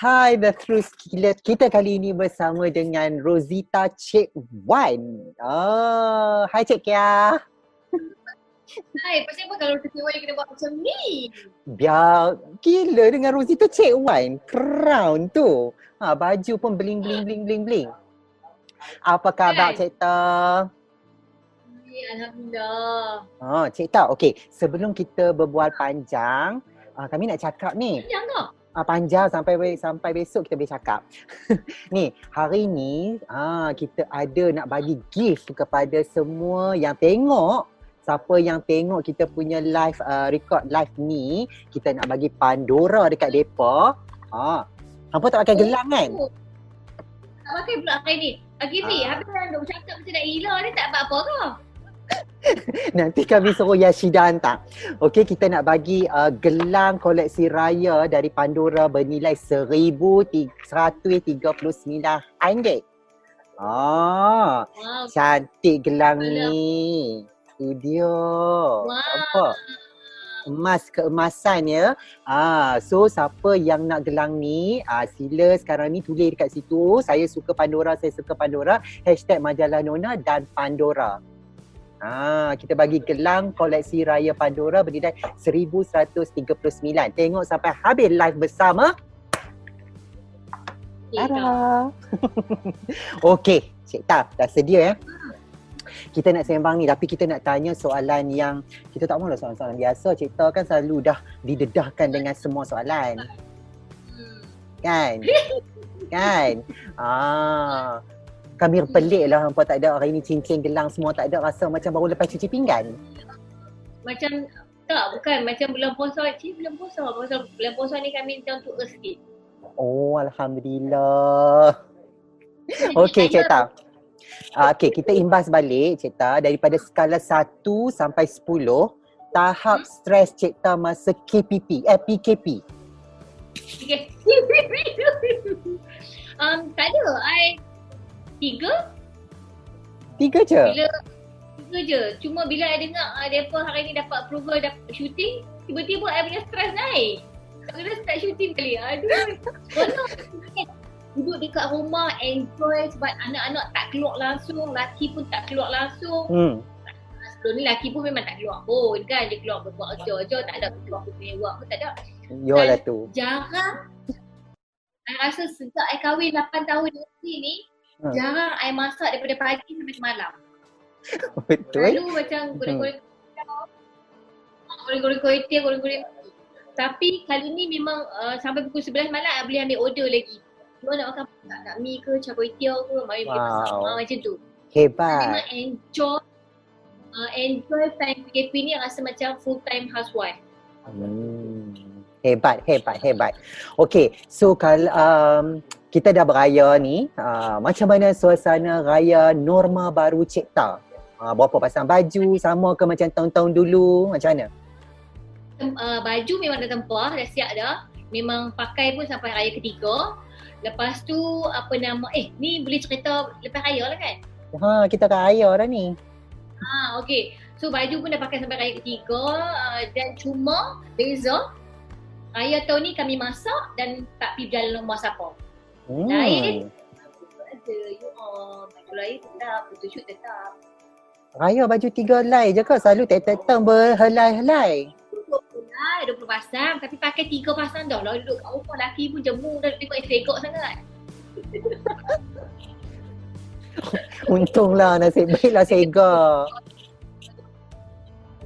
Hai The Truth Killer. Kita kali ini bersama dengan Rosita Cik Wan. Oh, hai Cik Kia. Hai, pasal apa kalau Cik Wan kena buat macam ni? Biar gila dengan Rosita Cik Wan. Crown tu. Ha, baju pun bling bling bling bling bling. Apa khabar Hai. Cik Ta? Alhamdulillah. Ha, Cik Ta, okey. Sebelum kita berbual panjang, uh, kami nak cakap ni. Panjang ke? Ah, panjang sampai sampai besok kita boleh cakap. ni, hari ni ah kita ada nak bagi gift kepada semua yang tengok siapa yang tengok kita punya live uh, record live ni, kita nak bagi Pandora dekat depa. Ha. Hampa tak pakai gelang kan? Tak pakai pula pakai ni. Ni, Ah. habis dah duk cakap macam nak hilang ni tak buat apa ke? Nanti kami suruh Yashida hantar. Okey, kita nak bagi uh, gelang koleksi raya dari Pandora bernilai RM1,139. Ah, Wow. cantik gelang Alah. ni. Tu dia. Wow. Nampak? Emas keemasan ya. Ah, so siapa yang nak gelang ni, ah, sila sekarang ni tulis dekat situ. Saya suka Pandora, saya suka Pandora. Hashtag majalah Nona dan Pandora. Ah, kita bagi gelang koleksi raya Pandora bernilai 1139. Tengok sampai habis live bersama. Tada. Okey, Cik Taf dah sedia ya. Kita nak sembang ni tapi kita nak tanya soalan yang kita tak mahu soalan-soalan biasa. Cik Taf kan selalu dah didedahkan dengan semua soalan. Hmm. Kan? kan? Ah. Kami pelik lah hampa tak ada hari ni cincin gelang semua tak ada rasa macam baru lepas cuci pinggan. Macam tak, bukan macam bulan puasa. Cik, bulan puasa. Pasal bulan puasa ni kami macam untuk sikit. Oh, alhamdulillah. Okey, Cik Taf. Ah, Okey, kita imbas balik Cik Taf daripada skala 1 sampai 10 tahap stres Cik Taf masa KPP, eh PKP. Um, tak ada. I tiga Tiga je. Bila Tiga je. Cuma bila I dengar uh, mereka hari ni dapat approval dapat shooting, tiba-tiba I punya stres naik. Kena start shooting kali. Aduh. Konon. Duduk dekat rumah, enjoy sebab anak-anak tak keluar langsung, laki pun tak keluar langsung. Hmm. Sebelum ni laki pun memang tak keluar pun kan. Dia keluar berbuat kerja-kerja, tak ada keluar work pun tak ada. Yolah tu. Jarang I rasa sejak I kahwin 8 tahun ni, Hmm. jarang I masak daripada pagi sampai malam. Betul. Lalu macam goreng-goreng goreng-goreng kuih tiaw, goreng-goreng tapi kali ni memang uh, sampai pukul 11 malam I boleh ambil order lagi. Cuma nak makan tak nak mi ke, cabai tiaw ke, mari wow. masak Wow. macam tu. Hebat. Memang enjoy uh, enjoy time PKP ni rasa macam full time housewife. Hmm. Hebat, hebat, hebat. Okey, so kalau um, kita dah beraya ni, uh, macam mana suasana raya norma baru Cik Ta? Uh, berapa pasang baju, sama ke macam tahun-tahun dulu, macam mana? Uh, baju memang dah tempah, dah siap dah. Memang pakai pun sampai raya ketiga. Lepas tu apa nama, eh ni boleh cerita lepas raya lah kan? Ha, kita raya dah ni. Ha, okay. So baju pun dah pakai sampai raya ketiga uh, dan cuma beza raya tahun ni kami masak dan tak pergi berjalan rumah siapa. Hmm. Lain. Ada, you all. Baju lain tetap, photoshoot tetap. Raya baju tiga helai je ke? Selalu tiap-tiap tahun berhelai-helai. 20 lah, 20 pasang tapi pakai 3 pasang dah lah duduk kat rumah laki pun jemu dah tengok estegok sangat. Untunglah nasib baiklah Sega.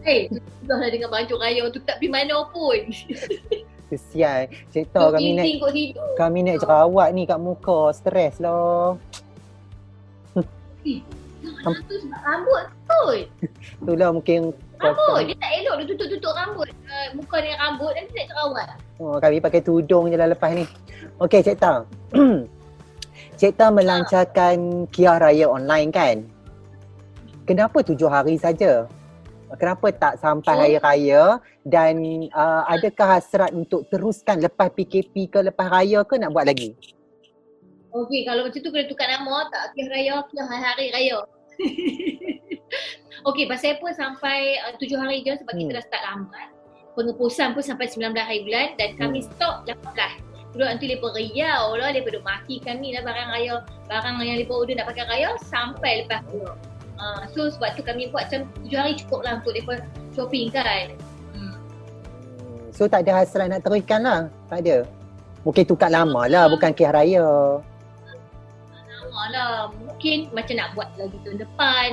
Hei, dah lah dengan baju raya tu tak pergi mana pun. Kesian. Cik kami naik kami naik jerawat ni kat muka. Stres lah. Tu sebab rambut kot. Itulah mungkin Rambut. Dia tak elok dia tutup-tutup rambut. Uh, muka dengan rambut dan dia nak jerawat. Oh, kami pakai tudung je lah lepas ni. Okey, Cik Ta. Cik Ta melancarkan Kia Raya online kan? Kenapa tujuh hari saja? Kenapa tak sampai. Hari Raya? Dan uh, adakah hasrat untuk teruskan lepas PKP ke lepas Raya ke nak buat lagi? Okey, kalau macam tu kena tukar nama tak Kia Raya, Kia Hari Raya. Okey, pasal apa sampai uh, tujuh hari je sebab Hmm. kita dah start lambat. Pengepusan pun sampai 19 hari bulan dan kami Hmm. stop 18. Duduk nanti lepas riau lah, lepas duduk maki kami lah barang raya. Barang yang lepas order nak pakai raya sampai lepas tu. Uh, so sebab tu kami buat macam tujuh hari cukup lah untuk lepas shopping kan. Hmm. So tak ada hasrat nak teruskan lah? Tak ada? Mungkin tukar lama lah, bukan kih raya. Lama lah. Mungkin macam nak buat lagi tahun depan.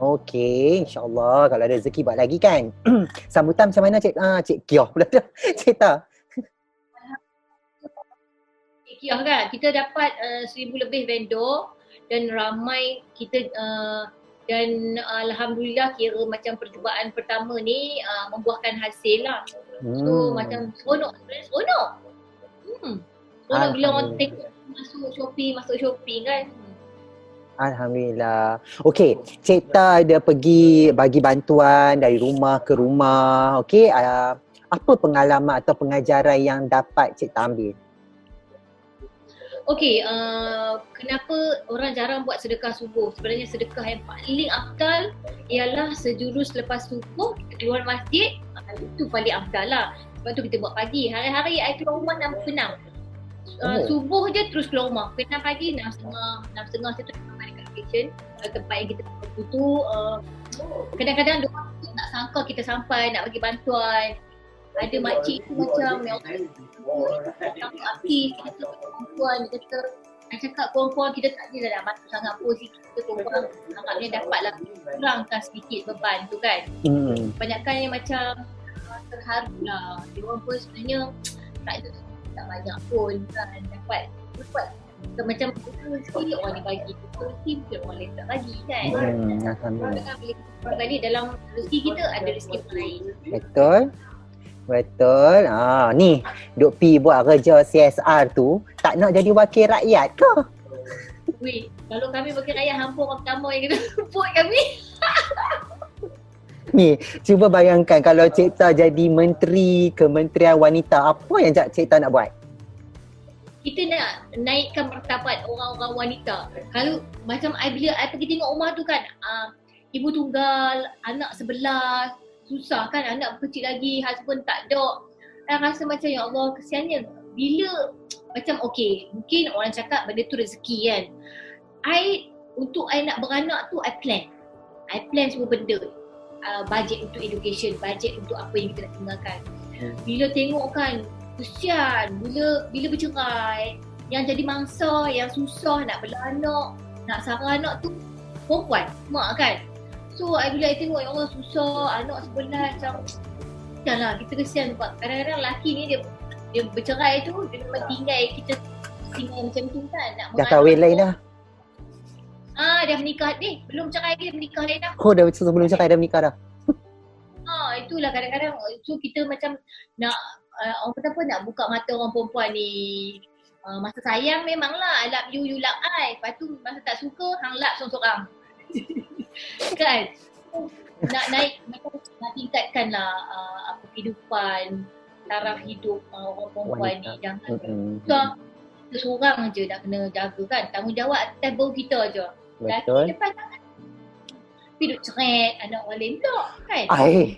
Okey, insyaAllah kalau ada rezeki buat lagi kan. Sambutan macam mana Cik ah, Cik Kioh pula dah. Cik Ta. Cik Kioh kan, kita dapat uh, seribu lebih vendor dan ramai kita uh, dan uh, Alhamdulillah kira macam percubaan pertama ni uh, membuahkan hasil lah. Hmm. So macam seronok, sebenarnya seronok. Hmm. Seronok bila orang tengok masuk Shopee, masuk Shopee kan. Alhamdulillah. Okey, Cik Ta ada pergi bagi bantuan dari rumah ke rumah. Okey, uh, apa pengalaman atau pengajaran yang dapat Cik Ta ambil? Okey, uh, kenapa orang jarang buat sedekah subuh? Sebenarnya sedekah yang paling afdal ialah sejurus lepas subuh keluar masjid. Uh, itu paling afdal lah. Sebab tu kita buat pagi. Hari-hari saya keluar rumah enam penam. Uh, oh. Subuh je terus keluar rumah. Penam pagi enam setengah, enam setengah situ location uh, tempat yang kita pergi tu uh, kadang-kadang dia tak sangka kita sampai nak bagi bantuan ada makcik tu macam yang api kita tu perempuan dia kata nak cakap perempuan kita tak ada nak bantu sangat pun si kita perempuan anggapnya dapatlah kurangkan sedikit beban tu kan. Hmm. banyakkan yang macam terharu lah. Dia orang pun sebenarnya tak ada tak banyak pun kan dapat dapat So, macam rezeki orang ni bagi rezeki mungkin orang lain tak bagi kan. Hmm, Alhamdulillah. Bila balik dalam rezeki kita ada rezeki orang lain. Betul betul ah ni duk pi buat kerja CSR tu tak nak jadi wakil rakyat ke Weh, kalau kami wakil rakyat hampa orang pertama yang kena support kami Ni, cuba bayangkan kalau Cik Ta jadi menteri Kementerian Wanita, apa yang Cik Ta nak buat? kita nak naikkan martabat orang-orang wanita. Kalau macam I bila I pergi tengok rumah tu kan, uh, ibu tunggal, anak sebelah, susah kan anak kecil lagi, husband tak ada. I rasa macam ya Allah kesiannya. Bila macam okay, mungkin orang cakap benda tu rezeki kan. I untuk I nak beranak tu I plan. I plan semua benda. Uh, budget untuk education, budget untuk apa yang kita nak tinggalkan. Hmm. Bila tengok kan kesian bila bila bercerai yang jadi mangsa yang susah nak bela anak nak sarah anak tu perempuan mak kan so I bila I tengok yang Allah susah anak sebelah macam janganlah kita kesian sebab kadang-kadang lelaki ni dia dia bercerai tu dia memang tinggal kita tinggal macam tu kan nak dah kahwin lain dah Ah, dah menikah ni. Belum cerai dia menikah lain dah. Oh, dah sebelum cerai dah menikah dah. Ah, itulah kadang-kadang so kita macam nak uh, orang kata apa nak buka mata orang perempuan ni uh, masa sayang memanglah I love you, you love I lepas tu masa tak suka hang love seorang-seorang kan nak naik macam nak tingkatkan lah uh, apa kehidupan taraf hidup uh, orang perempuan ni jangan mm-hmm. so, seorang je nak kena jaga kan tanggungjawab atas baru kita je Betul. Laki depan duk ceret anak orang lain tak kan? Ay,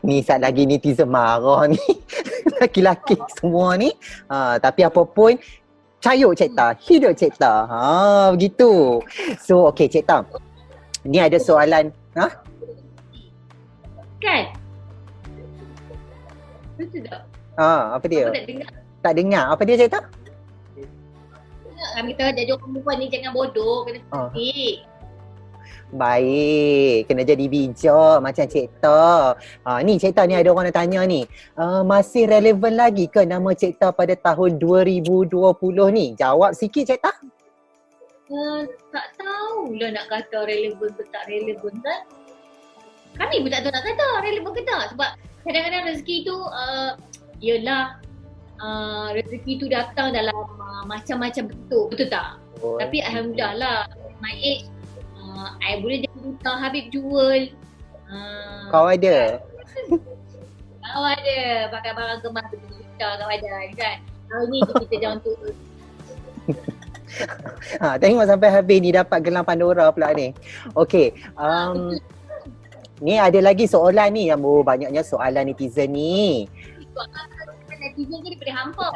ni saat lagi netizen marah ni. Laki-laki semua ni. Ha, tapi apa pun, cayuk Cik Ta, hidup Cik Ta. Ha, begitu. So, okay Cik Ta. Ni ada soalan. Ha? Kan? Betul tak? Ha, apa dia? Apa tak dengar? Tak dengar. Apa dia Cik Ta? Kami tahu jadi orang perempuan ni jangan bodoh. Kena ha. Baik, kena jadi bijak macam Cik Ta. Ha, ni Cik Ta ni ada orang nak tanya ni. Uh, masih relevan lagi ke nama Cik Ta pada tahun 2020 ni? Jawab sikit Cik Ta. Uh, tak tahulah nak kata relevan ke tak relevan kan. Kami pun tak tahu nak kata relevan ke tak. Sebab kadang-kadang rezeki tu uh, ialah uh, rezeki tu datang dalam uh, macam-macam bentuk. Betul tak? Oh, Tapi Alhamdulillah lah. My age uh, I boleh jadi duta Habib jual. Uh, kau ada? kau ada. Pakai barang kemas duta kau ada kan. Kau ni kita jangan tu. ha, tengok sampai habis ni dapat gelang Pandora pula ni. Okey. Um, ni ada lagi soalan ni yang oh, banyaknya soalan netizen ni. netizen tu daripada hampa.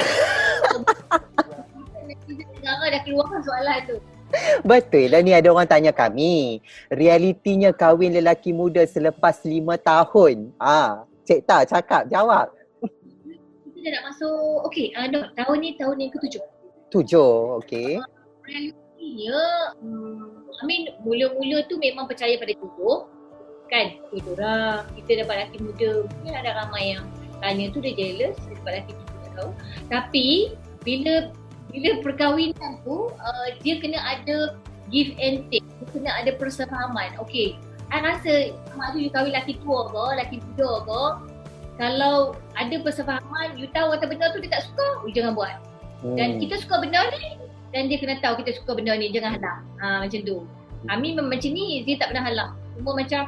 netizen negara dah keluarkan soalan tu. Betul lah ni ada orang tanya kami. Realitinya kahwin lelaki muda selepas lima tahun. Ah, Cik Ta cakap, jawab. Kita dah nak masuk, okay, uh, no, tahun ni tahun yang ketujuh. Tujuh, okey. Realitinya, hmm, I mean mula-mula tu memang percaya pada tubuh. Kan, orang, kita dapat lelaki muda, mungkin ada ramai yang tanya tu dia jealous, dapat lelaki muda tak tahu. Tapi, bila bila perkahwinan tu, uh, dia kena ada give and take. Dia kena ada persefahaman. Okay, I rasa mak tu you kahwin lelaki tua ke, lelaki muda ke, kalau ada persefahaman, you tahu kata benda tu dia tak suka, you jangan buat. Dan Hmm. kita suka benda ni dan dia kena tahu kita suka benda ni jangan halang. Ha, macam tu. Amin memang macam ni dia tak pernah halang. Cuma macam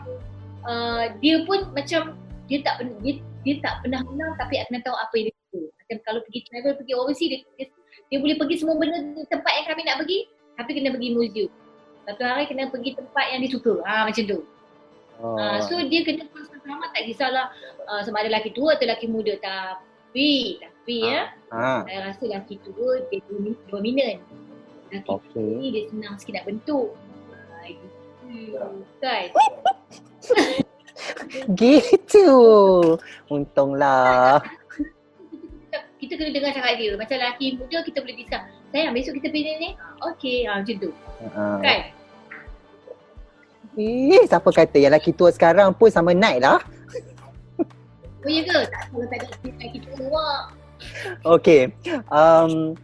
uh, dia pun macam dia tak dia, dia tak pernah halang tapi kena tahu apa yang dia suka. Macam kalau pergi travel pergi overseas dia, dia, dia boleh pergi semua benda tempat yang kami nak pergi tapi kena pergi museum. Satu hari kena pergi tempat yang dia suka. Ha, macam tu. Oh. Uh, so dia kena bersama tak kisahlah uh, sama ada lelaki tua atau lelaki muda tapi tapi ya ah, saya rasa lelaki tua dia domi- dominan. Lelaki tua ni dia senang sikit nak bentuk. Ah. Kan? Gitu. Untunglah. Kita, kita kena dengar cakap dia. Macam lelaki muda kita boleh discuss. Sayang besok kita pilih ni. Okey, ah, macam tu. Kan? Eh, siapa kata yang lelaki tua sekarang pun sama naik lah. Oh ya ke? Tak kalau tak ada lelaki tua. Okey. Um,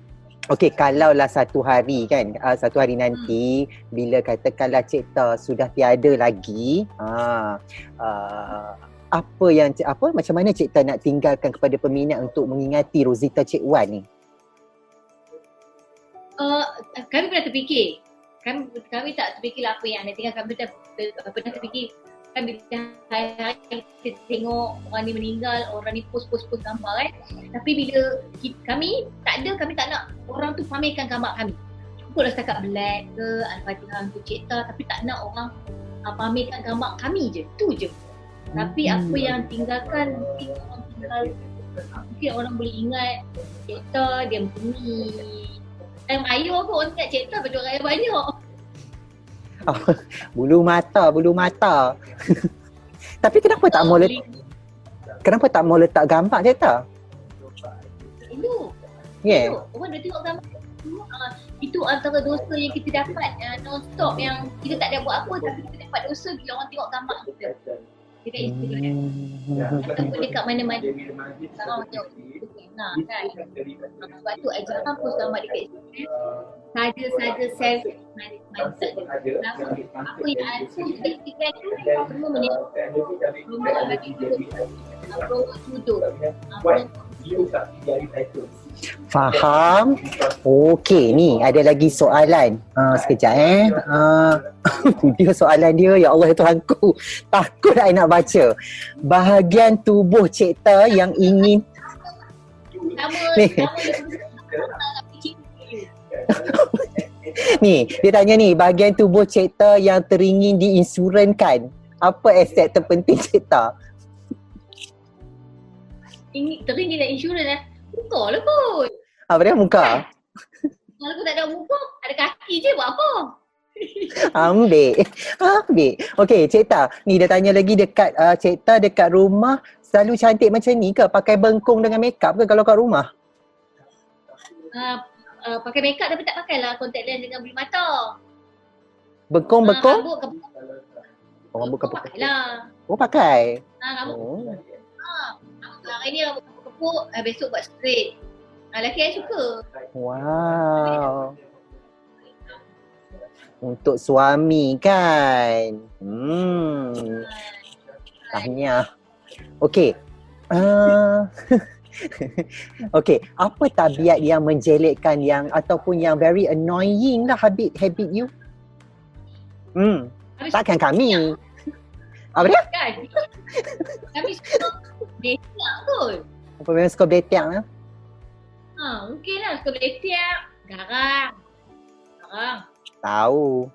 Okey, kalaulah satu hari kan, uh, satu hari nanti bila katakanlah Cik Ta sudah tiada lagi, uh, uh, apa yang apa macam mana Cik nak tinggalkan kepada peminat untuk mengingati Rosita Cik Wan ni? Uh, kami pernah terfikir. Kami, kami tak terfikirlah apa yang anda tinggal. Kami pernah terfikir kan bila hari-hari kita tengok orang ni meninggal, orang ni post-post-post gambar kan. Tapi bila kita, kami tak ada, kami tak nak orang tu pamerkan gambar kami. Cukup lah setakat black ke, Al-Fatihah untuk cipta tapi tak nak orang uh, pamerkan gambar kami je. Tu je. Tapi Hmm. apa yang tinggalkan mungkin orang tinggal mungkin orang boleh ingat cipta dia ni. Time raya pun orang ingat cipta pada raya banyak. Bulu mata, bulu mata. Tapi kenapa tak mau letak, kenapa tak mau letak gambar Cik Ta? Itu. Yeah. Itu. Orang dah tengok gambar. Uh, itu antara dosa yang kita dapat uh, non-stop yang kita tak ada buat apa tapi kita dapat dosa bila orang tengok gambar kita. Dekat Instagram. Hmm. Ataupun dekat mana-mana. Sekarang orang tengok Instagram lah kan. Uh, sebab tu ajaran post gambar dekat Instagram. Saja-saja self mindset? Apa yang ada dekat Instagram tu semua menipu. Rumah lagi tu. Promo tuduh. Faham? Okey, ni ada lagi soalan. Uh, sekejap eh. Uh, dia soalan dia, ya Allah ya Tuhanku. Takut I nak baca. Bahagian tubuh Cik Ta yang ingin Sama, Ni. Ni, dia tanya ni, bahagian tubuh Cik Ta yang teringin diinsurankan. Apa aset terpenting Cik Ta? Ini teringin nak insurans eh. Muka lah kot. Apa dia muka? Kalau aku tak ada muka, ada kaki je buat apa? Ambil. Ambil. Okey, Cik Ta. Ni dia tanya lagi dekat uh, Cik Ta dekat rumah selalu cantik macam ni ke? Pakai bengkung dengan makeup ke kalau kat rumah? Uh, uh, pakai makeup tapi tak pakai lah contact lens dengan bulu mata. Bengkung, Ah, bengkung? rambut ke Orang bukan pakai. pakai lah. Oh, pakai. Ha, rambut Oh. Hari ni rambut kepuk, uh, besok buat straight. Ha, lelaki saya suka. Wow. Untuk suami kan? Hmm. Tahniah. Okey. Uh, Okey, apa tabiat yang menjelekkan yang ataupun yang very annoying lah habit habit you? Hmm, takkan kami. Apa dia? Kan? Kami suka betiak kot. Apa memang suka betiak lah? Ha, mungkin lah suka betiak. Garang. Garang. Tahu.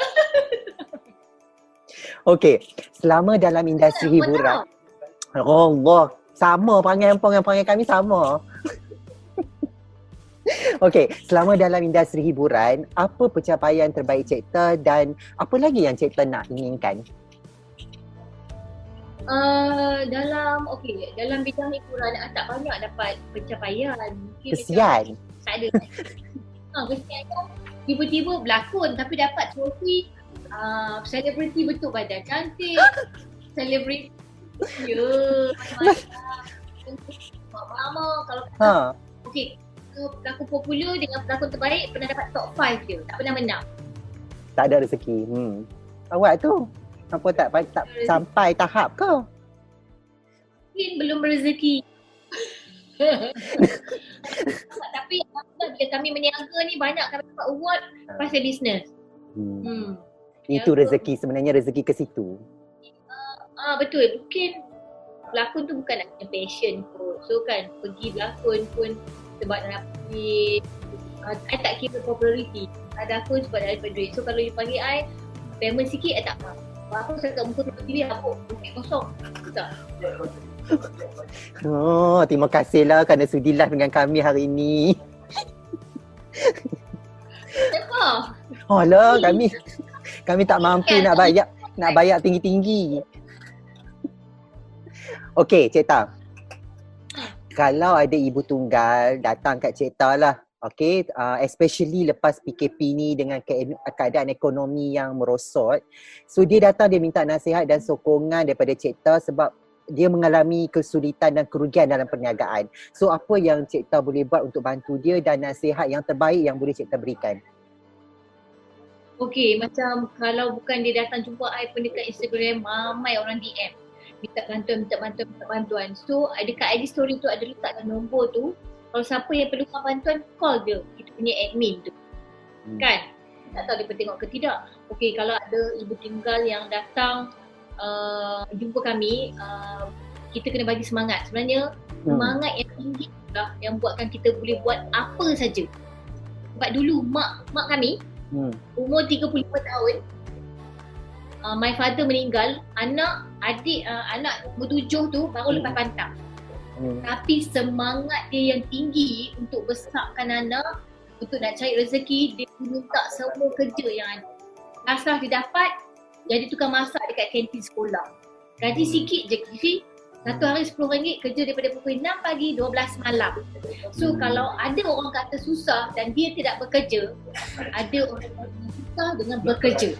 Okey, selama dalam industri Apa hiburan? Allah, Sama perangai empong dengan perangai kami sama. Okey, selama dalam industri hiburan, apa pencapaian terbaik Cekta dan apa lagi yang Cekta nak inginkan? Uh, dalam okey dalam bidang hiburan tak banyak dapat pencapaian. Mungkin Kesian. macam tak ada. Ha kesian kan? Tiba-tiba berlakon tapi dapat trofi uh, selebriti betul badan. Cantik. Selebriti. Ya mama kalau kata Ha. okey pelakon popular dengan pelakon terbaik pernah dapat top 5 je. Tak pernah menang. Tak ada rezeki. Hmm. Awak tu apa tak tak sampai tahap ke? mungkin belum rezeki tapi bila kami meniaga ni banyak kami dapat award pasal bisnes Hmm. hmm. Itu rezeki sebenarnya rezeki ke situ. Ah betul. Mungkin pelakon tu bukan nak passion kot. So kan pergi berlakon pun sebab nak pergi uh, I tak kira popularity. Ada aku sebab nak dapat duit. So kalau you panggil I payment sikit I tak apa. Aku cakap muka tu TV apa? Bukit kosong. Tak. Oh, terima kasihlah kerana sudi live dengan kami hari ini. Kenapa? Oh lah, kami kami tak mampu nak bayar nak bayar tinggi-tinggi. Okey, Cik Ta. Kalau ada ibu tunggal datang kat Cik Ta lah. Okay, uh, especially lepas PKP ni dengan ke- keadaan ekonomi yang merosot. So dia datang dia minta nasihat dan sokongan daripada Cik Ta sebab dia mengalami kesulitan dan kerugian dalam perniagaan. So apa yang Cik Ta boleh buat untuk bantu dia dan nasihat yang terbaik yang boleh Cik Ta berikan? Okay, macam kalau bukan dia datang jumpa I pun dekat Instagram, ramai orang DM. Minta bantuan, minta bantuan, minta bantuan. So, dekat IG story tu ada letakkan nombor tu. Kalau siapa yang perlukan bantuan, call dia. Kita punya admin tu. Hmm. Kan? Tak tahu dia tengok ke tidak. Okay, kalau ada ibu tinggal yang datang uh, jumpa kami, uh, kita kena bagi semangat. Sebenarnya, Hmm. semangat yang tinggi lah yang buatkan kita boleh buat apa saja. Sebab dulu mak mak kami Hmm. umur 35 tahun uh, my father meninggal anak adik uh, anak umur tujuh tu baru lepas pantang Hmm. tapi semangat dia yang tinggi untuk besarkan anak untuk nak cari rezeki dia minta semua kerja yang ada asal dia dapat jadi tukang masak dekat kantin sekolah gaji sikit je Kifi satu hari RM10 kerja daripada pukul 6 pagi 12 malam. So Hmm. kalau ada orang kata susah dan dia tidak bekerja, ada orang yang susah dengan bekerja.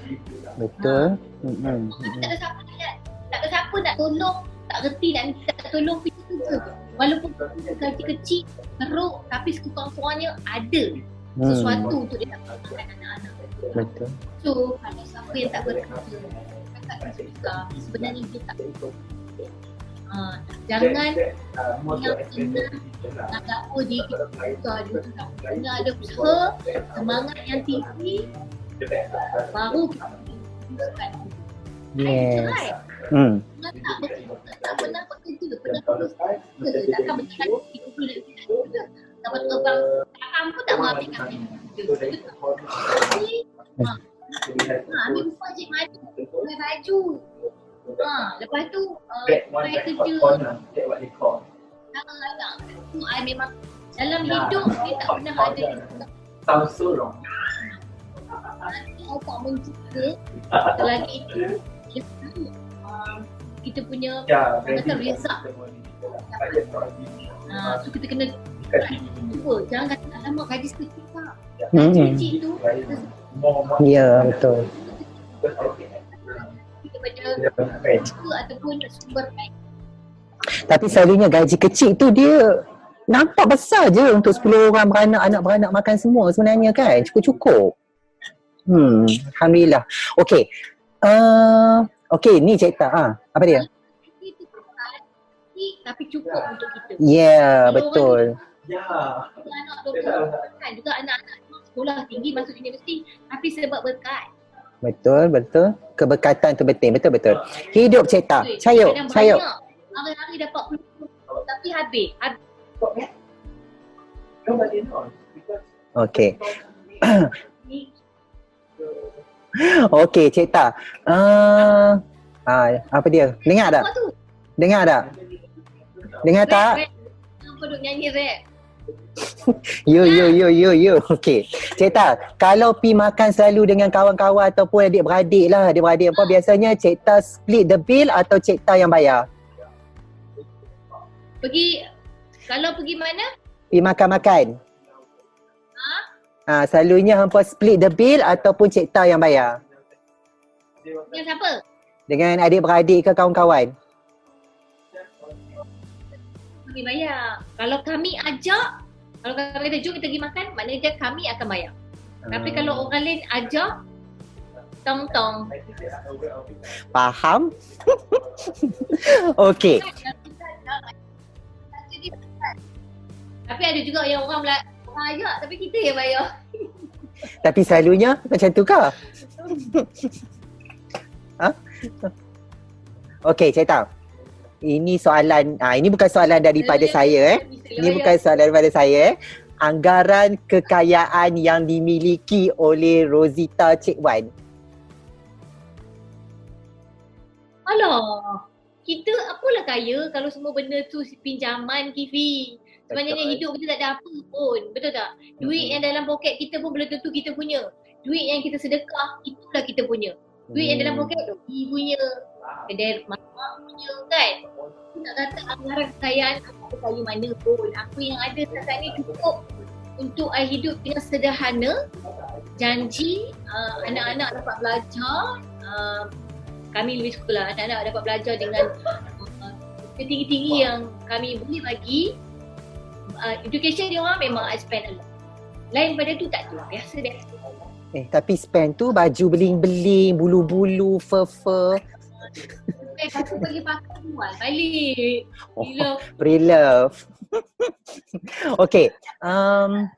Betul. Hmm. Tak ada siapa nak tak ada siapa nak tolong, tak reti nak minta tolong kerja. Walaupun gaji kecil, teruk tapi sekurang-kurangnya ada sesuatu untuk dia nak makan anak-anak. Betul. So kalau siapa yang tak bekerja, dia susah, sebenarnya dia tak Ha, jangan yang senang nak dakwa diri kita susah dia. Kena ada usaha, semangat yang tinggi, baru kita teruskan. Yes. Hmm. Jangan tak bekerja, tak pernah bekerja, pernah terus bekerja. Takkan betul lagi kita boleh bekerja. Tak betul bang, takkan pun tak mahu ambil kami. Ha, ambil upah cik madu, pakai baju. Ha, lepas tu, uh, kerja. Tu I memang dalam hidup dia tak pernah ada Sounds so wrong. nanti I tak menjaga selagi itu dia tahu uh, kita punya Yeah, Kata Rizak. uh, tu kita kena cuba jangan kata lama gaji sekecil tak gaji kecil tu Ya, betul. kita pada cuba ataupun sumber lain Tapi selalunya gaji kecil tu dia nampak besar je untuk 10 orang beranak anak beranak makan semua sebenarnya kan. Cukup-cukup. Hmm, alhamdulillah. Okey. Uh, okey, ni Cik Ta. Ha, apa dia? tapi cukup untuk kita Ya, yeah, betul. Yeah. Juga anak doktor kan juga anak-anak sekolah tinggi masuk universiti tapi sebab berkat Betul, betul. Keberkatan tu penting. Betul, betul. Hidup Cik Ta. Duit. Sayuk, Kadang sayuk. banyak. Hari-hari dapat puluh tapi habis. habis. Okey. Okey, Cik Ta. Uh, ah, apa dia? Dengar tak? Dengar tak? Dengar tak? Kenapa duk nyanyi rap? Yo yo yo yo yo. Okey. Cik Ta, kalau pi makan selalu dengan kawan-kawan ataupun adik-beradik lah, adik-beradik apa biasanya Cik Ta split the bill atau Cik Ta yang bayar? Pergi, kalau pergi mana? Pi makan-makan. Ha, selalunya hampa split the bill ataupun Cik Ta yang bayar? Dengan siapa? Dengan adik-beradik ke kawan-kawan? Kami bayar. Kalau kami ajak, kalau kami kata jom kita pergi makan, maknanya kami akan bayar. Tapi Hmm. kalau orang lain ajak, tong-tong. Faham? Okey. Tapi ada juga yang orang ajak tapi kita yang bayar. Tapi selalunya macam tu ke? ha? Okey, Cik Ta. Ini soalan, ah ini bukan soalan daripada saya eh. Ini bukan soalan daripada saya eh. Anggaran kekayaan yang dimiliki oleh Rosita Cik Wan. Alah, kita apalah kaya kalau semua benda tu pinjaman Kifi. Sebenarnya Betul. hidup kita tak ada apa pun. Betul tak? Duit Mhm. yang dalam poket kita pun belum tentu kita punya. Duit yang kita sedekah, itulah kita punya. Duit yang dalam Hmm. poket tu, ibu punya, kedai mak punya kan. Aku nak kata anggaran kekayaan aku kaya mana pun. Aku yang ada setakat ni cukup untuk I hidup dengan sederhana. Janji uh, anak-anak dapat belajar. Uh, kami lebih suka lah anak-anak dapat belajar dengan uh, ketinggi-tinggi yang kami boleh bagi. Uh, education dia orang memang I spend a lot. Lain pada tu tak ada. Biasa-biasa. Eh, tapi spend tu baju beling-beling, bulu-bulu, fur-fur. Eh, aku pergi pakai jual balik. Oh, Gila. pre-love. Okey. Um,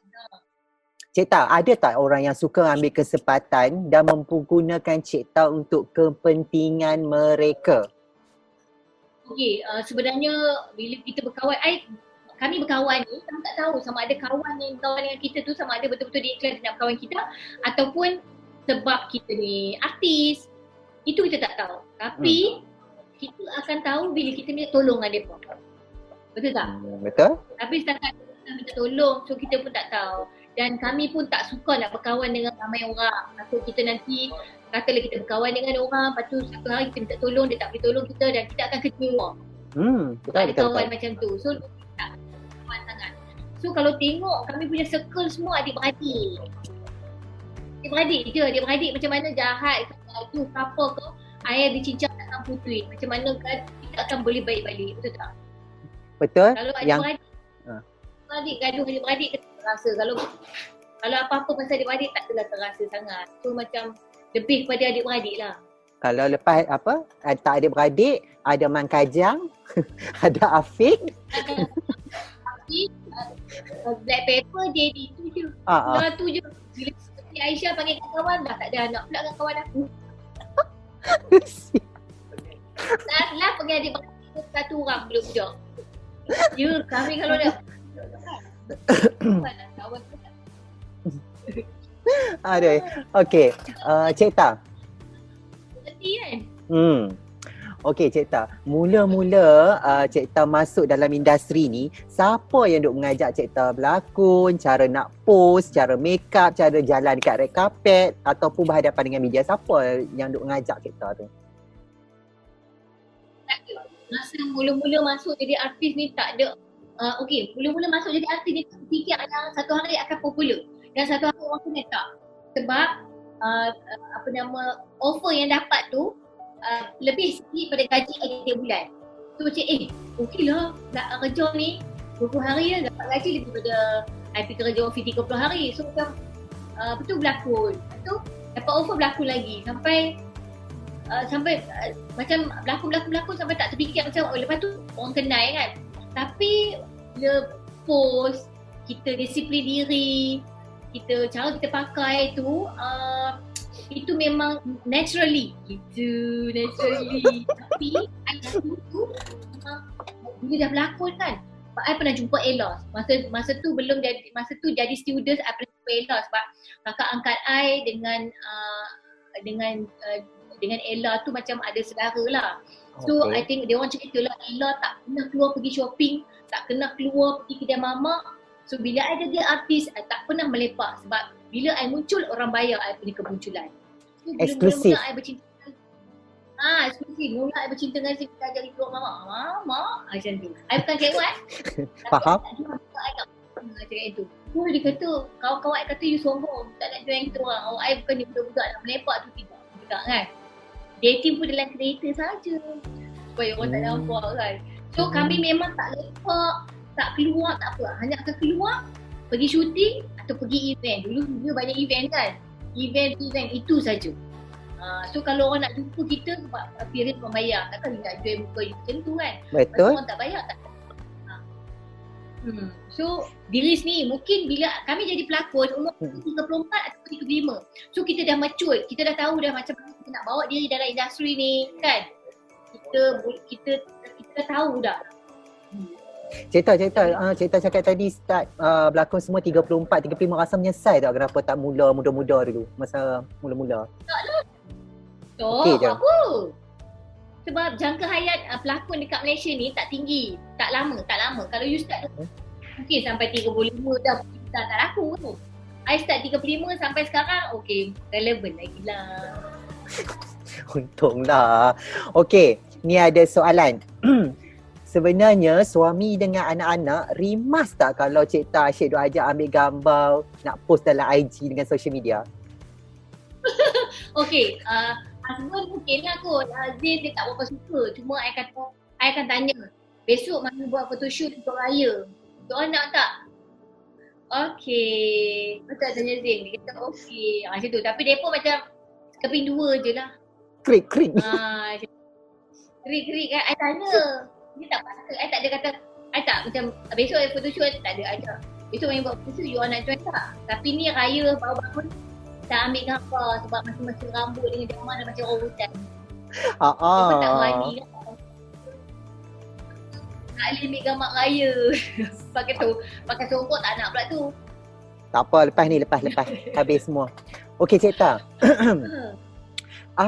Cik Ta, ada tak orang yang suka ambil kesempatan dan mempergunakan Cik Ta untuk kepentingan mereka? Okey, uh, sebenarnya bila kita berkawan, I, kami berkawan ni, kami tak tahu sama ada kawan yang kawan dengan kita tu sama ada betul-betul dia ikhlas nak berkawan kita ataupun sebab kita ni artis. Itu kita tak tahu. Tapi kita akan tahu bila kita minta tolong dengan mereka. Betul tak? Hmm, betul? Tapi setakat kita minta tolong, so kita pun tak tahu. Dan kami pun tak suka nak berkawan dengan ramai orang. Takut kita nanti, katalah kita berkawan dengan orang, lepas tu satu hari kita minta tolong, dia tak boleh tolong kita dan kita akan kecewa. Hmm, betul, Tak ada betul, kawan betul. macam tu. So, kawan. So, kalau tengok kami punya circle semua adik-beradik. Adik-beradik je, adik-beradik macam mana jahat ke, gaduh ke apa ke, ayah dicincang takkan putri. Macam mana kan kita akan boleh baik-balik. Betul tak? Betul? Kalau Yang adik-beradik, Ha. adik gaduh adik-beradik kita terasa. Kalau kalau apa-apa pasal adik-beradik tak adalah terasa sangat. So macam lebih kepada adik-beradik lah. kalau lepas apa, eh, tak ada beradik, ada Man Kajang, ada Afiq. Tapi uh, Black Pepper dia di tu je. Ah, ah. Lah tu je. Bila Siti Aisyah panggil kawan dah tak ada anak pula dengan kawan aku. Lah, lah panggil adik-beradik satu orang belum je. Ya, kami kalau dah tak Aduh. Okey. Uh, Cik Ta. berhenti kan. Hmm. Okey Cik Ta. Mula-mula uh, Cik Ta masuk dalam industri ni, siapa yang duk mengajak Cik Ta berlakon, cara nak post, cara make up, cara jalan dekat red carpet ataupun berhadapan dengan media? Siapa yang duk mengajak Cik Ta tu? Masa mula-mula masuk jadi artis ni tak ada uh, okay, mula-mula masuk jadi artis ni tak fikir yang satu hari akan popular dan satu hari orang kena tak sebab uh, uh, apa nama offer yang dapat tu uh, lebih sikit pada gaji I tiap bulan. So macam eh okey lah nak kerja ni 20 hari je dapat gaji lebih pada I pergi kerja office 30 hari. So macam uh, betul berlakon tu dapat offer berlakon lagi. Sampai uh, sampai uh, macam berlakon-berlakon-berlakon sampai tak terfikir macam oh lepas tu orang kenal kan. Tapi bila post, kita disiplin diri, kita cara kita pakai tu uh, itu memang naturally gitu naturally tapi I tu memang bila dah berlakon kan I pernah jumpa Ella masa masa tu belum jadi masa tu jadi student I pernah jumpa Ella sebab kakak angkat I dengan uh, dengan uh, dengan Ella tu macam ada saudara lah. So Okay. I think dia orang cerita lah Ella tak pernah keluar pergi shopping, tak pernah keluar pergi kedai mamak. So bila I jadi artis, I tak pernah melepak sebab bila I muncul orang bayar I punya kemunculan. Eksklusif. mula-mula I bercinta Ah, eksklusif. Mula I bercinta dengan si kita jadi keluar mamak. Mamak, ah, macam tu. I bukan kewan. tapi Faham. I tak jual I tak pernah cakap itu. Oh, dia kata, kawan-kawan I kata you sombong. Tak nak join kita orang. Oh, I bukan ni budak-budak nak melepak tu tidak. Tidak kan? Dating pun dalam kereta saja. Supaya orang tak Hmm. nampak kan. So Hmm. kami memang tak lepak, tak keluar, tak apa. Hanya akan keluar, pergi syuting atau pergi event. Dulu dulu banyak event kan. Event-event itu saja. Uh, so kalau orang nak jumpa kita sebab period membayar. Takkan dia nak join muka you macam tu kan. Tu Betul. orang tak bayar tak ha. Hmm. So Diris ni mungkin bila kami jadi pelakon umur Hmm. 34 atau 35 So kita dah mature, kita dah tahu dah macam mana kita nak bawa diri dalam industri ni kan Kita kita kita dah tahu dah Cerita cerita uh, cerita cakap tadi start uh, berlakon semua 34 35 rasa menyesal tak kenapa tak mula muda-muda dulu masa mula-mula. So Okey je. apa? Sebab jangka hayat uh, pelakon dekat Malaysia ni tak tinggi Tak lama, tak lama Kalau you start Hmm. mungkin sampai 35 dah dah tak laku tu I start 35 sampai sekarang Okay, relevan lagi lah Untunglah. Okey, ni ada soalan. Sebenarnya suami dengan anak-anak rimas tak kalau Cik Ta Asyik duk ajak ambil gambar nak post dalam IG dengan social media? Okay, uh, husband mungkin lah kot. Azim dia tak berapa suka. Cuma I kata, I akan tanya Besok mana buat photoshoot untuk raya? Untuk nak tak? Okay Betul tanya Zain Dia kata okay ah, Macam tu. Tapi dia pun macam Keping dua je lah. Krik krik. Ah, Kerik-kerik kan. I tanya Dia tak paksa I tak ada kata I tak macam Besok ada photoshoot I tak ada I tak. Besok main buat photoshoot You all nak join tak? Tapi ni raya baru bangun Tak ambil gambar Sebab masing-masing rambut Dengan jaman dah macam orang hutan. Ah Dia pun tak kan boleh ambil gambar raya. Pakai tu Pakai songkok tak nak pula tu. Tak apa lepas ni lepas lepas. Habis semua. Okey Cik Ta.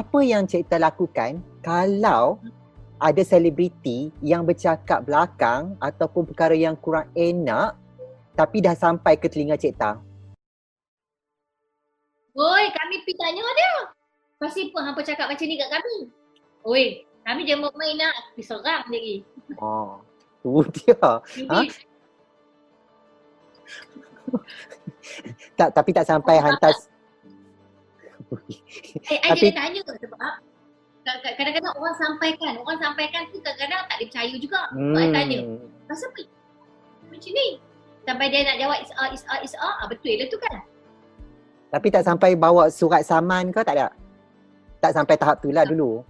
apa yang Cik Ta lakukan kalau ada selebriti yang bercakap belakang ataupun perkara yang kurang enak tapi dah sampai ke telinga Cik Ta? Oi, kami pergi tanya dia. Pasti apa hampa cakap macam ni kat kami? Oi, kami jangan main nak. Diserang lagi. Oh, tu dia. Jadi, Tak tapi tak sampai hantar I Tapi- jadi tanya sebab kadang-kadang orang sampaikan, orang sampaikan tu kadang-kadang tak dia percaya juga. Hmm. I tanya, pasal apa macam ni? Sampai dia nak jawab is a, is a, is a, ah, betul lah tu kan? Tapi tak sampai bawa surat saman ke tak ada? Tak sampai tahap tu lah dulu.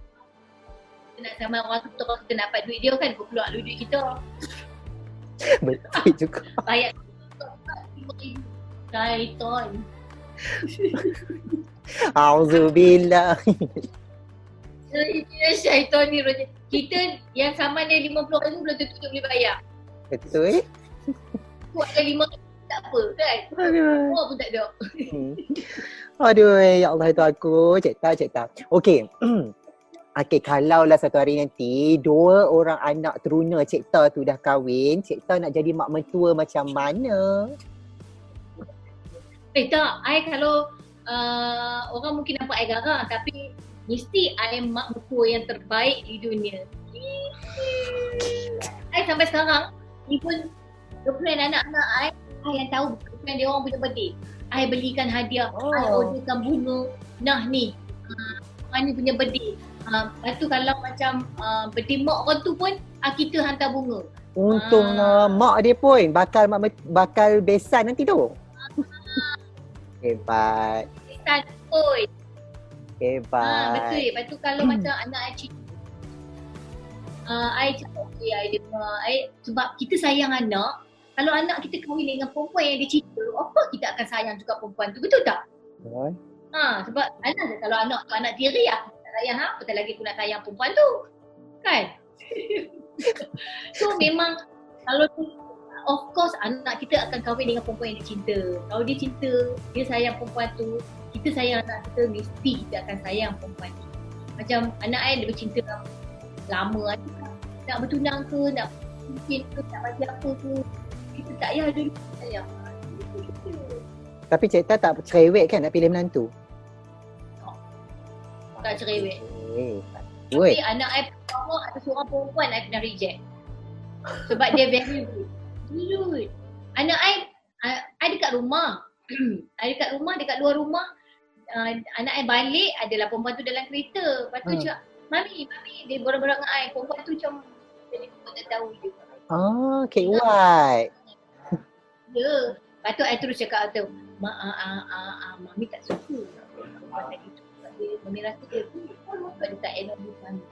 Kita nak sama orang tu, orang kita dapat duit dia kan, dia keluar duit kita. Betul juga. Bayar RM5,000. Syaitan. Auzubillah. Ya, syaitan ni Roger. Kita yang sama dia RM50,000 belum tentu dia boleh bayar. Betul. Aku ada RM5,000 tak apa kan? Aduh. Semua pun tak ada. Hmm. Aduh, ya Allah itu aku. Cik Ta, cik Ta. Okey. Okey, kalau lah satu hari nanti dua orang anak teruna Cik Ta tu dah kahwin, Cik Ta nak jadi mak mentua macam mana? Eh tak, I kalau uh, orang mungkin nampak I garang tapi mesti I mak mertua yang terbaik di dunia. I sampai sekarang, even girlfriend anak-anak I, I yang tahu girlfriend dia orang punya birthday. I belikan hadiah, oh. I orderkan bunga. Nah ni, uh, ni punya birthday. Uh, lepas tu kalau macam uh, birthday mak orang tu pun, uh, kita hantar bunga. Untunglah mak dia pun bakal mak bakal besan nanti tu. Hebat. Pesan, oi. Hebat. Ha, betul. Lepas tu kalau Hmm. macam anak I cerita, uh, I cakap, okay, I dengar. I, sebab kita sayang anak, kalau anak kita kahwin dengan perempuan yang dia cerita, of course kita akan sayang juga perempuan tu. Betul tak? Betul. Ha, sebab anak kalau anak tu anak tiri, aku tak sayang ha, betul lagi aku nak sayang perempuan tu. Kan? so memang kalau tu, of course anak kita akan kahwin dengan perempuan yang dia cinta. Kalau dia cinta, dia sayang perempuan tu, kita sayang anak kita, mesti kita akan sayang perempuan tu. Macam anak I dia bercinta dengan lama ada nak bertunang ke, nak mungkin ke, nak bagi apa ke. Kita tak payah dulu. Tak payah. Tapi Cik Ta tak cerewet kan nak pilih menantu? Tak cerewet. Eh, Tapi Woi, anak I pertama ada seorang perempuan I pernah reject. Sebab dia very rude. Rude. Anak I, I dekat rumah. I dekat rumah, dekat luar rumah. Uh, anak I balik, adalah perempuan tu dalam kereta. Lepas tu Hmm. cakap, Mami, Mami, dia borak-borak dengan I. Perempuan tu macam, jadi perempuan tak tahu je. ah, Cik White. Ya. Lepas tu I terus cakap tu, Ma, ah, ah, ah, ah, Mami tak suka. Perempuan tak gitu. Dia, Mami rasa dia, oh, dia tak enak dengan Mami.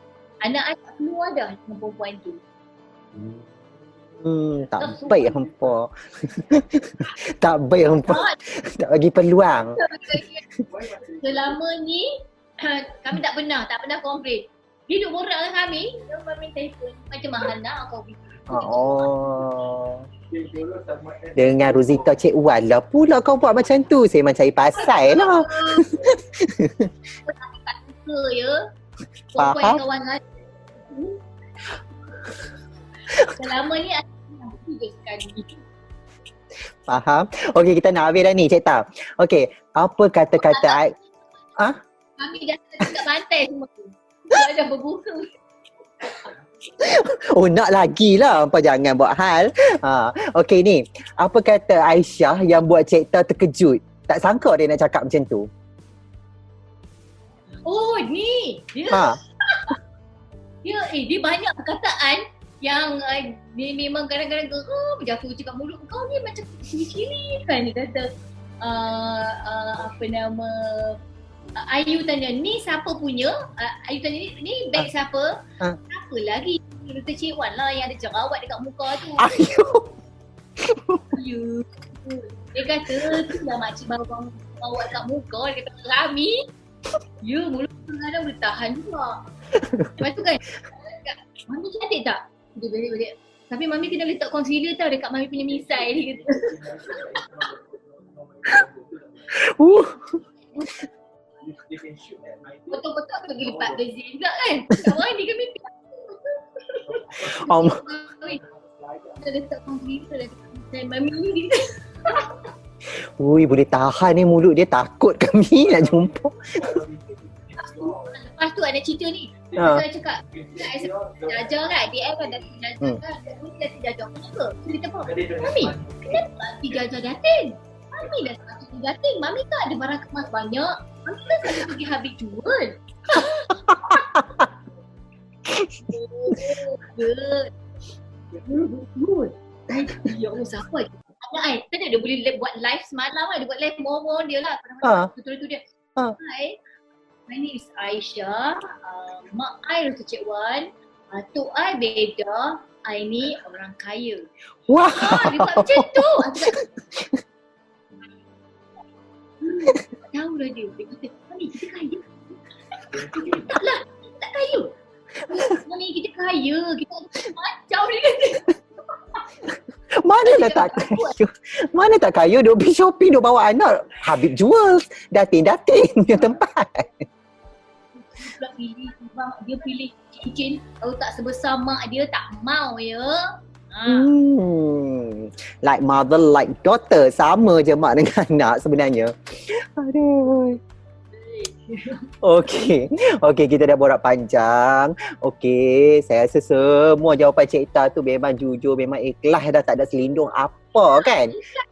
Anak I tak keluar dah dengan perempuan tu. Hmm, tak baik hampa. tak baik hampa. Tak bagi peluang. Selama ni kami tak pernah, tak pernah komplain. Dia duduk borak dengan kami, dia mami telefon. Macam mana nak kau pergi? Oh. Kan. Dengan Rosita Cik Wan lah pula kau buat macam tu. Saya macam cari pasal lah. Tak suka ya. Faham. Perempuan kawan lain. Selama ni aku sekali. Faham? Okey, kita nak habis dah ni, Cik Ta. Okey, apa kata-kata I... Kami dah dekat pantai semua tu. Dah dah berbuka. Oh, nak lagi lah. Apa jangan buat hal. Ha. Okey ni, apa kata Aisyah yang buat Cik Ta terkejut? Tak sangka dia nak cakap macam tu. Oh ni. Dia, Ha. dia, eh, dia banyak perkataan yang uh, dia memang kadang-kadang geram jatuh cakap mulut kau ni macam ciri-ciri kan dia kata uh, uh, apa nama uh, Ayu tanya ni siapa punya uh, Ayu tanya ni, ni beg siapa Ah. siapa lagi Dr. Cik Wan lah yang ada jerawat dekat muka tu Ayu. Ayu dia kata tu lah makcik bawa bawa kat muka dia kata kami ya mulut tu kadang boleh tahan juga lepas tu kan Mami cantik tak? Dia balik-balik tapi Mami kena letak concealer tau dekat Mami punya misai dia kata Uh. Betul-betul aku pergi lepak bezin juga kan. Kawan ni kami Um, Kita letak concealer dekat misai Mami ni. Ui, boleh tahan ni mulut dia. Takut kami nak jumpa. Lepas tu ada cerita ni Ha. Dia cakap I Jajar kan Dia kan dah jajar Hmm. kan Dia jajar kenapa? So dia cakap Mami kenapa si jajar datin? Mami dah satu si datin Mami tak ada barang kemas banyak Mami kan selalu pergi habis jual Oh, good. Good, good. Ya Allah, siapa je? Anak I, tadi dia boleh buat live semalam kan? Dia buat live momo dia lah. Ha. Betul tu dia. Ha. Hi, my name is Aisyah. Uh, mak I Ratu Cik Wan. Uh, Tok I beda. I ni orang kaya. Wah. Ah, dia buat macam tu. Aku tak Tak tahu lah dia. Dia kata, Mami kita kaya. Taklah, kita tak kaya. Mami kita kaya. Kita macam dia kata. Mana dah tak kayu? Mana tak kayu duk pergi shopping duk bawa anak Habib Jewels. Datin-datin punya tempat. Pula pilih dia pilih cincin kalau tak sebesar mak dia tak mau ya. Ha. Hmm. Like mother, like daughter. Sama je mak dengan anak sebenarnya. Aduh. Okey. Okey, kita dah borak panjang. Okey, saya rasa semua jawapan Cik Ta tu memang jujur, memang ikhlas dah tak ada selindung apa kan?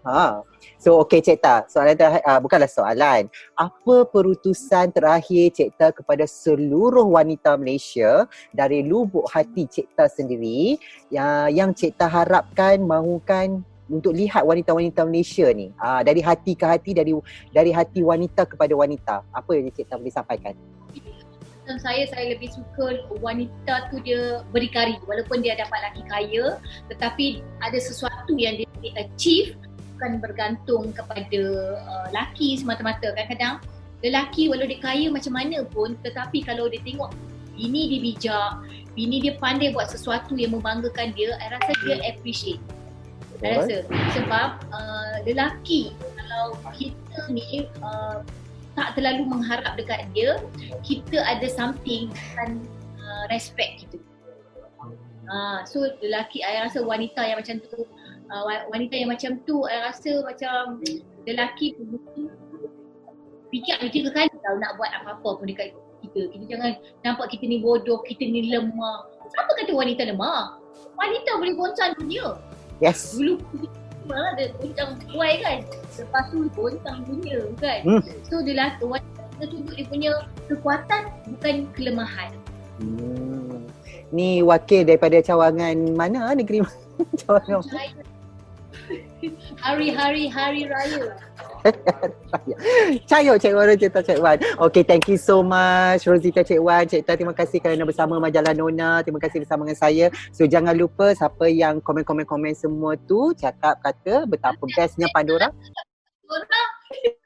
Ha. So okey Cik Ta, soalan terakhir uh, bukanlah soalan. Apa perutusan terakhir Cik Ta kepada seluruh wanita Malaysia dari lubuk hati Cik Ta sendiri yang yang Cik Ta harapkan mahukan untuk lihat wanita-wanita Malaysia ni. Uh, dari hati ke hati dari dari hati wanita kepada wanita. Apa yang Cik Ta boleh sampaikan? Saya, saya lebih suka wanita tu dia berdikari walaupun dia dapat laki kaya tetapi ada sesuatu yang dia achieve. Bukan bergantung kepada uh, laki semata-mata. Kadang-kadang lelaki walau dia kaya macam mana pun tetapi kalau dia tengok bini dia bijak bini dia pandai buat sesuatu yang membanggakan dia saya rasa dia appreciate saya rasa sebab uh, lelaki kalau kita ni uh, tak terlalu mengharap dekat dia kita ada something akan uh, respect kita Ah, so lelaki I rasa wanita yang macam tu uh, wa- wanita yang macam tu I rasa macam lelaki fikir tiga kali tau nak buat apa-apa pun dekat kita. Kita jangan nampak kita ni bodoh, kita ni lemah. Siapa kata wanita lemah? Wanita boleh goncang dunia. Yes. Dulu malah dia goncang buai kan. Lepas tu goncang dunia kan. Hmm. So dia lelaki wanita kena tunjuk dia punya kekuatan bukan kelemahan. Hmm. Ni wakil daripada cawangan mana negeri mana? cawangan Hari-hari hari raya. Cayok Cik Wan Rosita Cik Wan. Okay, thank you so much Rosita Cik Wan. Cik Tan, terima kasih kerana bersama Majalah Nona. Terima kasih bersama dengan saya. So jangan lupa siapa yang komen-komen-komen semua tu cakap kata betapa bestnya Pandora.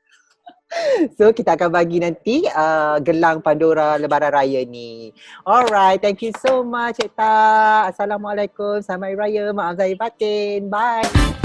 So kita akan bagi nanti uh, gelang Pandora Lebaran Raya ni. Alright, thank you so much Cik Ta. Assalamualaikum. Selamat Raya. Maaf zahir batin. Bye.